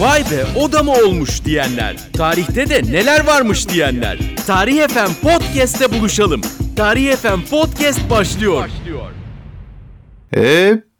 Vay be o da mı olmuş diyenler. Tarihte de neler varmış diyenler. Tarih FM Podcast'te buluşalım. Tarih FM Podcast başlıyor.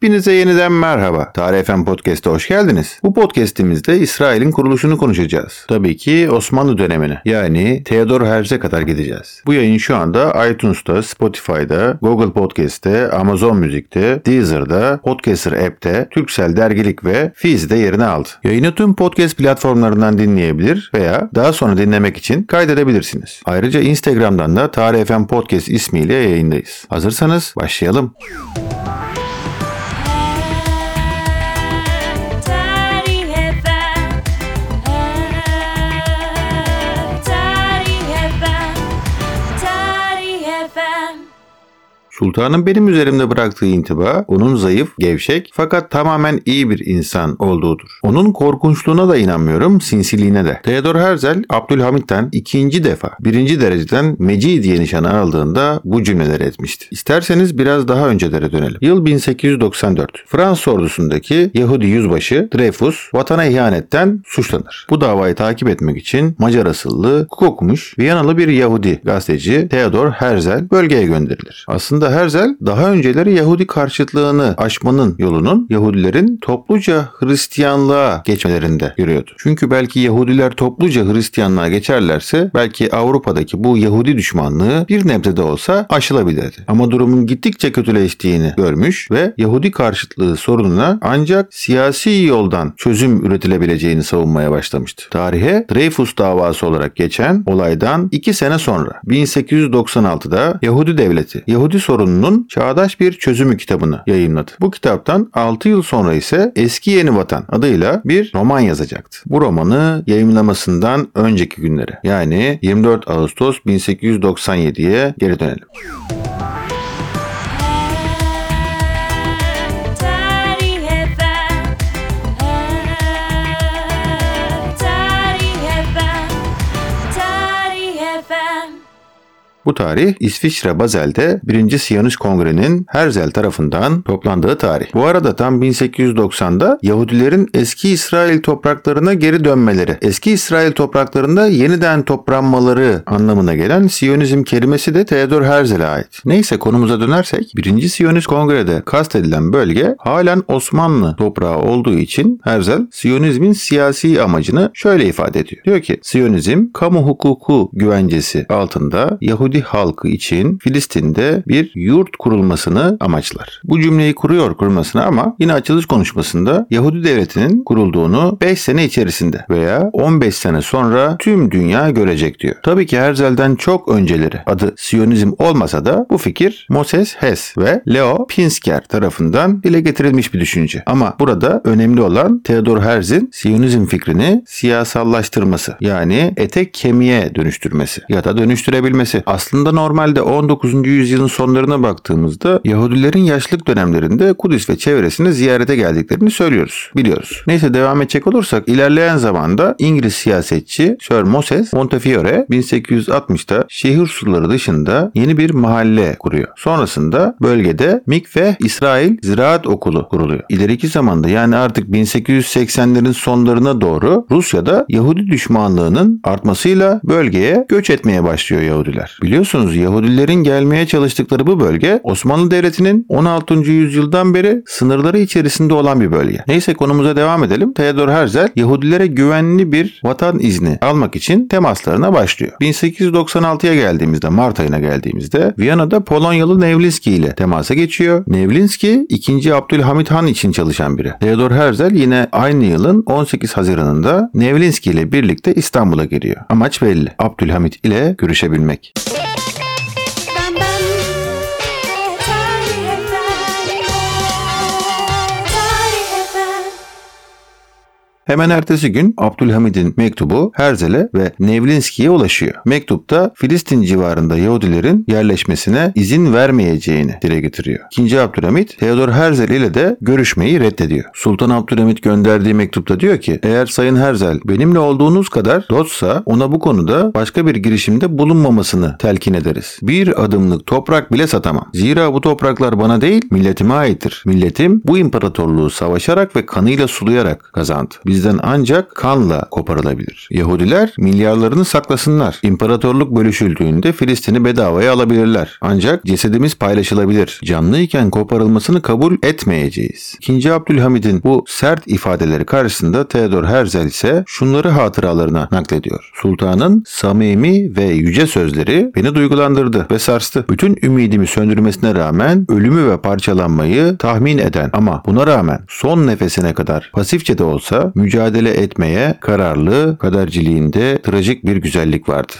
Hepinize yeniden merhaba. Tarih FM Podcast'a hoş geldiniz. Bu podcast'imizde İsrail'in kuruluşunu konuşacağız. Tabii ki Osmanlı dönemine yani Theodor Herz'e kadar gideceğiz. Bu yayın şu anda iTunes'ta, Spotify'da, Google Podcast'te, Amazon Müzik'te, Deezer'da, Podcaster App'te, Türksel Dergilik ve Fiz'de yerini aldı. Yayını tüm podcast platformlarından dinleyebilir veya daha sonra dinlemek için kaydedebilirsiniz. Ayrıca Instagram'dan da Tarih FM Podcast ismiyle yayındayız. Hazırsanız başlayalım. Tarih Sultanın benim üzerimde bıraktığı intiba onun zayıf, gevşek fakat tamamen iyi bir insan olduğudur. Onun korkunçluğuna da inanmıyorum, sinsiliğine de. Theodor Herzl, Abdülhamit'ten ikinci defa birinci dereceden Meci diye nişanı aldığında bu cümleleri etmişti. İsterseniz biraz daha öncelere dönelim. Yıl 1894. Fransız ordusundaki Yahudi yüzbaşı Dreyfus vatana ihanetten suçlanır. Bu davayı takip etmek için Macar asıllı, hukuk okumuş, Viyanalı bir Yahudi gazeteci Theodor Herzl bölgeye gönderilir. Aslında Herzl daha önceleri Yahudi karşıtlığını aşmanın yolunun Yahudilerin topluca Hristiyanlığa geçmelerinde yürüyordu. Çünkü belki Yahudiler topluca Hristiyanlığa geçerlerse belki Avrupa'daki bu Yahudi düşmanlığı bir nebze de olsa aşılabilirdi. Ama durumun gittikçe kötüleştiğini görmüş ve Yahudi karşıtlığı sorununa ancak siyasi yoldan çözüm üretilebileceğini savunmaya başlamıştı. Tarihe Dreyfus davası olarak geçen olaydan iki sene sonra 1896'da Yahudi Devleti Yahudi sorununun çağdaş bir çözümü kitabını yayınladı. Bu kitaptan 6 yıl sonra ise Eski Yeni Vatan adıyla bir roman yazacaktı. Bu romanı yayınlamasından önceki günlere yani 24 Ağustos 1897'ye geri dönelim. Bu tarih İsviçre Bazel'de 1. Siyonist Kongre'nin Herzl tarafından toplandığı tarih. Bu arada tam 1890'da Yahudilerin eski İsrail topraklarına geri dönmeleri, eski İsrail topraklarında yeniden toplanmaları anlamına gelen Siyonizm kelimesi de Theodor Herzl'e ait. Neyse konumuza dönersek 1. Siyonist Kongre'de kastedilen bölge halen Osmanlı toprağı olduğu için Herzl Siyonizmin siyasi amacını şöyle ifade ediyor. Diyor ki Siyonizm kamu hukuku güvencesi altında Yahudi halkı için Filistin'de bir yurt kurulmasını amaçlar. Bu cümleyi kuruyor kurmasına ama yine açılış konuşmasında Yahudi devletinin kurulduğunu 5 sene içerisinde veya 15 sene sonra tüm dünya görecek diyor. Tabii ki Herzl'den çok önceleri adı Siyonizm olmasa da bu fikir Moses Hess ve Leo Pinsker tarafından dile getirilmiş bir düşünce. Ama burada önemli olan Theodor Herzl'in Siyonizm fikrini siyasallaştırması yani etek kemiğe dönüştürmesi ya da dönüştürebilmesi. Aslında normalde 19. yüzyılın sonlarına baktığımızda Yahudilerin yaşlık dönemlerinde Kudüs ve çevresini ziyarete geldiklerini söylüyoruz, biliyoruz. Neyse devam edecek olursak ilerleyen zamanda İngiliz siyasetçi Sir Moses Montefiore 1860'da şehir surları dışında yeni bir mahalle kuruyor. Sonrasında bölgede Mikve İsrail Ziraat Okulu kuruluyor. İleriki zamanda yani artık 1880'lerin sonlarına doğru Rusya'da Yahudi düşmanlığının artmasıyla bölgeye göç etmeye başlıyor Yahudiler. Biliyorsunuz Yahudilerin gelmeye çalıştıkları bu bölge Osmanlı Devleti'nin 16. yüzyıldan beri sınırları içerisinde olan bir bölge. Neyse konumuza devam edelim. Theodor Herzl Yahudilere güvenli bir vatan izni almak için temaslarına başlıyor. 1896'ya geldiğimizde Mart ayına geldiğimizde Viyana'da Polonyalı Nevlinski ile temasa geçiyor. Nevlinski 2. Abdülhamit Han için çalışan biri. Theodor Herzl yine aynı yılın 18 Haziran'ında Nevlinski ile birlikte İstanbul'a geliyor. Amaç belli. Abdülhamit ile görüşebilmek. Hemen ertesi gün Abdülhamid'in mektubu Herzl'e ve Nevlinski'ye ulaşıyor. Mektupta Filistin civarında Yahudilerin yerleşmesine izin vermeyeceğini dile getiriyor. İkinci Abdülhamit Theodor Herzl ile de görüşmeyi reddediyor. Sultan Abdülhamit gönderdiği mektupta diyor ki eğer Sayın Herzl benimle olduğunuz kadar dostsa ona bu konuda başka bir girişimde bulunmamasını telkin ederiz. Bir adımlık toprak bile satamam. Zira bu topraklar bana değil milletime aittir. Milletim bu imparatorluğu savaşarak ve kanıyla sulayarak kazandı. Bizler elimizden ancak kanla koparılabilir. Yahudiler milyarlarını saklasınlar. İmparatorluk bölüşüldüğünde Filistin'i bedavaya alabilirler. Ancak cesedimiz paylaşılabilir. Canlıyken koparılmasını kabul etmeyeceğiz. İkinci Abdülhamid'in bu sert ifadeleri karşısında Theodor Herzl ise şunları hatıralarına naklediyor. Sultanın samimi ve yüce sözleri beni duygulandırdı ve sarstı. Bütün ümidimi söndürmesine rağmen ölümü ve parçalanmayı tahmin eden ama buna rağmen son nefesine kadar pasifçe de olsa mücadele etmeye kararlı kaderciliğinde trajik bir güzellik vardı.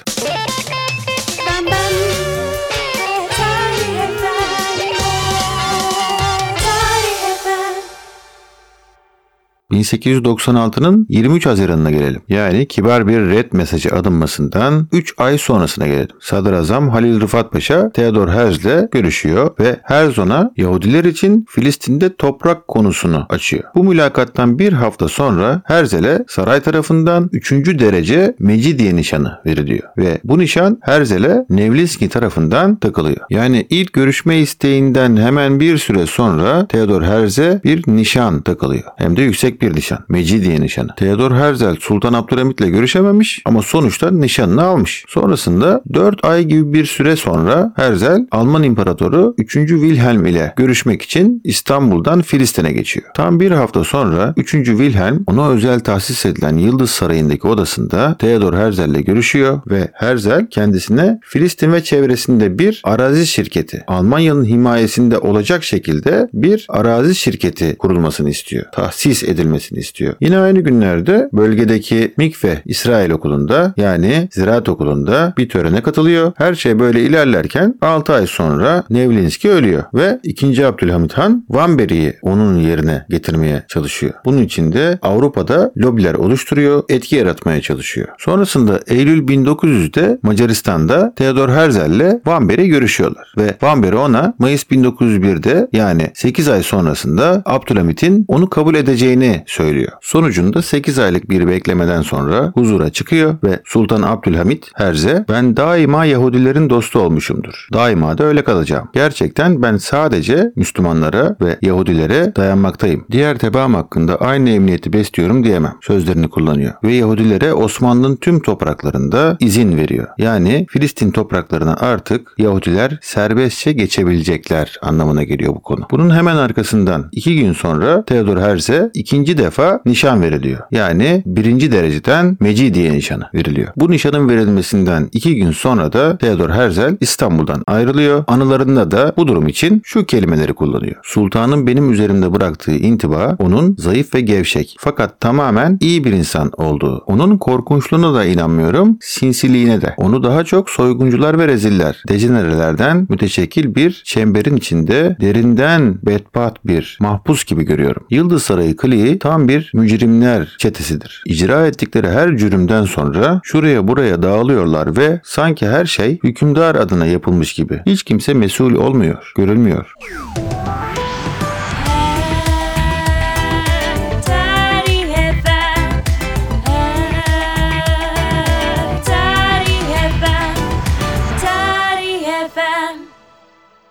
1896'nın 23 Haziran'ına gelelim. Yani kibar bir red mesajı alınmasından 3 ay sonrasına gelelim. Sadrazam Halil Rıfat Paşa Theodor Herzl'le görüşüyor ve Herzl'e Yahudiler için Filistin'de toprak konusunu açıyor. Bu mülakattan bir hafta sonra Herzl'e saray tarafından 3. derece Mecidiye nişanı veriliyor. Ve bu nişan Herzl'e Nevlinski tarafından takılıyor. Yani ilk görüşme isteğinden hemen bir süre sonra Theodor Herzl'e bir nişan takılıyor. Hem de yüksek bir nişan. Mecidiye nişanı. Theodor Herzl Sultan Abdülhamit'le görüşememiş ama sonuçta nişanını almış. Sonrasında 4 ay gibi bir süre sonra Herzl Alman İmparatoru 3. Wilhelm ile görüşmek için İstanbul'dan Filistin'e geçiyor. Tam bir hafta sonra 3. Wilhelm ona özel tahsis edilen Yıldız Sarayı'ndaki odasında Theodor Herzl ile görüşüyor ve Herzl kendisine Filistin ve çevresinde bir arazi şirketi Almanya'nın himayesinde olacak şekilde bir arazi şirketi kurulmasını istiyor. Tahsis edilmesini istiyor. Yine aynı günlerde bölgedeki Mikve İsrail Okulu'nda yani Ziraat Okulu'nda bir törene katılıyor. Her şey böyle ilerlerken 6 ay sonra Nevlinski ölüyor ve 2. Abdülhamit Han Vanberg'i onun yerine getirmeye çalışıyor. Bunun için de Avrupa'da lobiler oluşturuyor, etki yaratmaya çalışıyor. Sonrasında Eylül 1900'de Macaristan'da Theodor Herzl ile Vanberg görüşüyorlar ve Vanberg ona Mayıs 1901'de yani 8 ay sonrasında Abdülhamit'in onu kabul edeceğini söylüyor. Sonucunda 8 aylık bir beklemeden sonra huzura çıkıyor ve Sultan Abdülhamit Herze ben daima Yahudilerin dostu olmuşumdur. Daima da öyle kalacağım. Gerçekten ben sadece Müslümanlara ve Yahudilere dayanmaktayım. Diğer tebaam hakkında aynı emniyeti besliyorum diyemem. Sözlerini kullanıyor. Ve Yahudilere Osmanlı'nın tüm topraklarında izin veriyor. Yani Filistin topraklarına artık Yahudiler serbestçe geçebilecekler anlamına geliyor bu konu. Bunun hemen arkasından iki gün sonra Theodor Herz'e ikinci defa nişan veriliyor. Yani birinci dereceden Mecidiye nişanı veriliyor. Bu nişanın verilmesinden iki gün sonra da Theodor Herzl İstanbul'dan ayrılıyor. Anılarında da bu durum için şu kelimeleri kullanıyor. Sultanın benim üzerimde bıraktığı intiba onun zayıf ve gevşek fakat tamamen iyi bir insan olduğu. Onun korkunçluğuna da inanmıyorum, sinsiliğine de. Onu daha çok soyguncular ve reziller, dejenerelerden müteşekkil bir çemberin içinde derinden bedbaht bir mahpus gibi görüyorum. Yıldız Sarayı Kliği tam bir mücrimler çetesidir. İcra ettikleri her cürümden sonra şuraya buraya dağılıyorlar ve sanki her şey hükümdar adına yapılmış gibi. Hiç kimse mesul olmuyor, görülmüyor.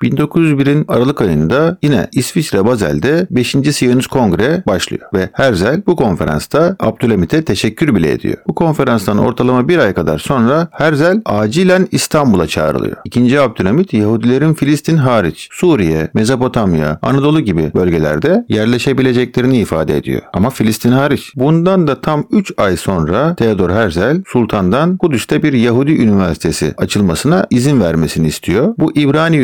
1901'in Aralık ayında yine İsviçre Bazel'de 5. Siyonist Kongre başlıyor ve Herzl bu konferansta Abdülhamit'e teşekkür bile ediyor. Bu konferanstan ortalama bir ay kadar sonra Herzl acilen İstanbul'a çağrılıyor. İkinci Abdülhamit Yahudilerin Filistin hariç Suriye, Mezopotamya, Anadolu gibi bölgelerde yerleşebileceklerini ifade ediyor. Ama Filistin hariç. Bundan da tam 3 ay sonra Theodor Herzl Sultan'dan Kudüs'te bir Yahudi üniversitesi açılmasına izin vermesini istiyor. Bu İbrani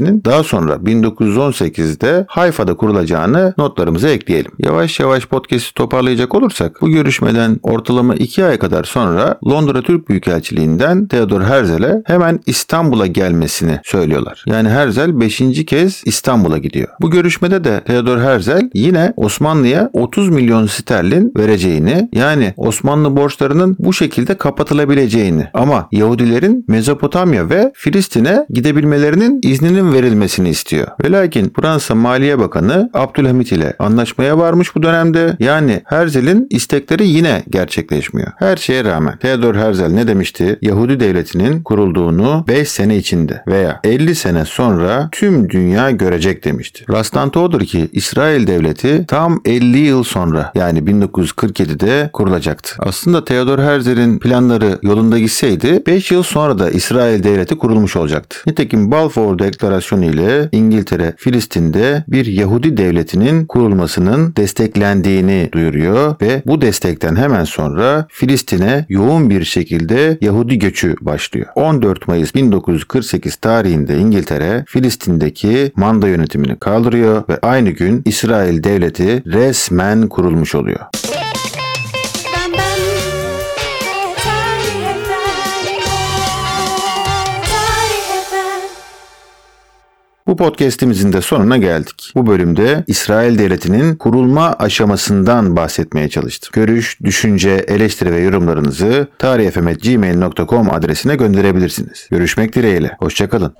Üniversitesi'nin daha sonra 1918'de Hayfa'da kurulacağını notlarımıza ekleyelim. Yavaş yavaş podcast'i toparlayacak olursak bu görüşmeden ortalama 2 ay kadar sonra Londra Türk Büyükelçiliğinden Theodor Herzl'e hemen İstanbul'a gelmesini söylüyorlar. Yani Herzl 5. kez İstanbul'a gidiyor. Bu görüşmede de Theodor Herzl yine Osmanlı'ya 30 milyon sterlin vereceğini yani Osmanlı borçlarının bu şekilde kapatılabileceğini ama Yahudilerin Mezopotamya ve Filistin'e gidebilmelerinin izninin verilmesini istiyor. Ve lakin Fransa Maliye Bakanı Abdülhamit ile anlaşmaya varmış bu dönemde. Yani Herzl'in istekleri yine gerçekleşmiyor. Her şeye rağmen Theodor Herzl ne demişti? Yahudi devletinin kurulduğunu 5 sene içinde veya 50 sene sonra tüm dünya görecek demişti. Rastlantı odur ki İsrail devleti tam 50 yıl sonra yani 1947'de kurulacaktı. Aslında Theodor Herzl'in planları yolunda gitseydi 5 yıl sonra da İsrail devleti kurulmuş olacaktı. Nitekim Balfour Deklarasyonu ile İngiltere Filistin'de bir Yahudi devletinin kurulmasının desteklendiğini duyuruyor ve bu destekten hemen sonra Filistin'e yoğun bir şekilde Yahudi göçü başlıyor. 14 Mayıs 1948 tarihinde İngiltere Filistin'deki manda yönetimini kaldırıyor ve aynı gün İsrail devleti resmen kurulmuş oluyor. Bu podcast'imizin de sonuna geldik. Bu bölümde İsrail Devleti'nin kurulma aşamasından bahsetmeye çalıştım. Görüş, düşünce, eleştiri ve yorumlarınızı tarihfm.gmail.com adresine gönderebilirsiniz. Görüşmek dileğiyle. Hoşçakalın.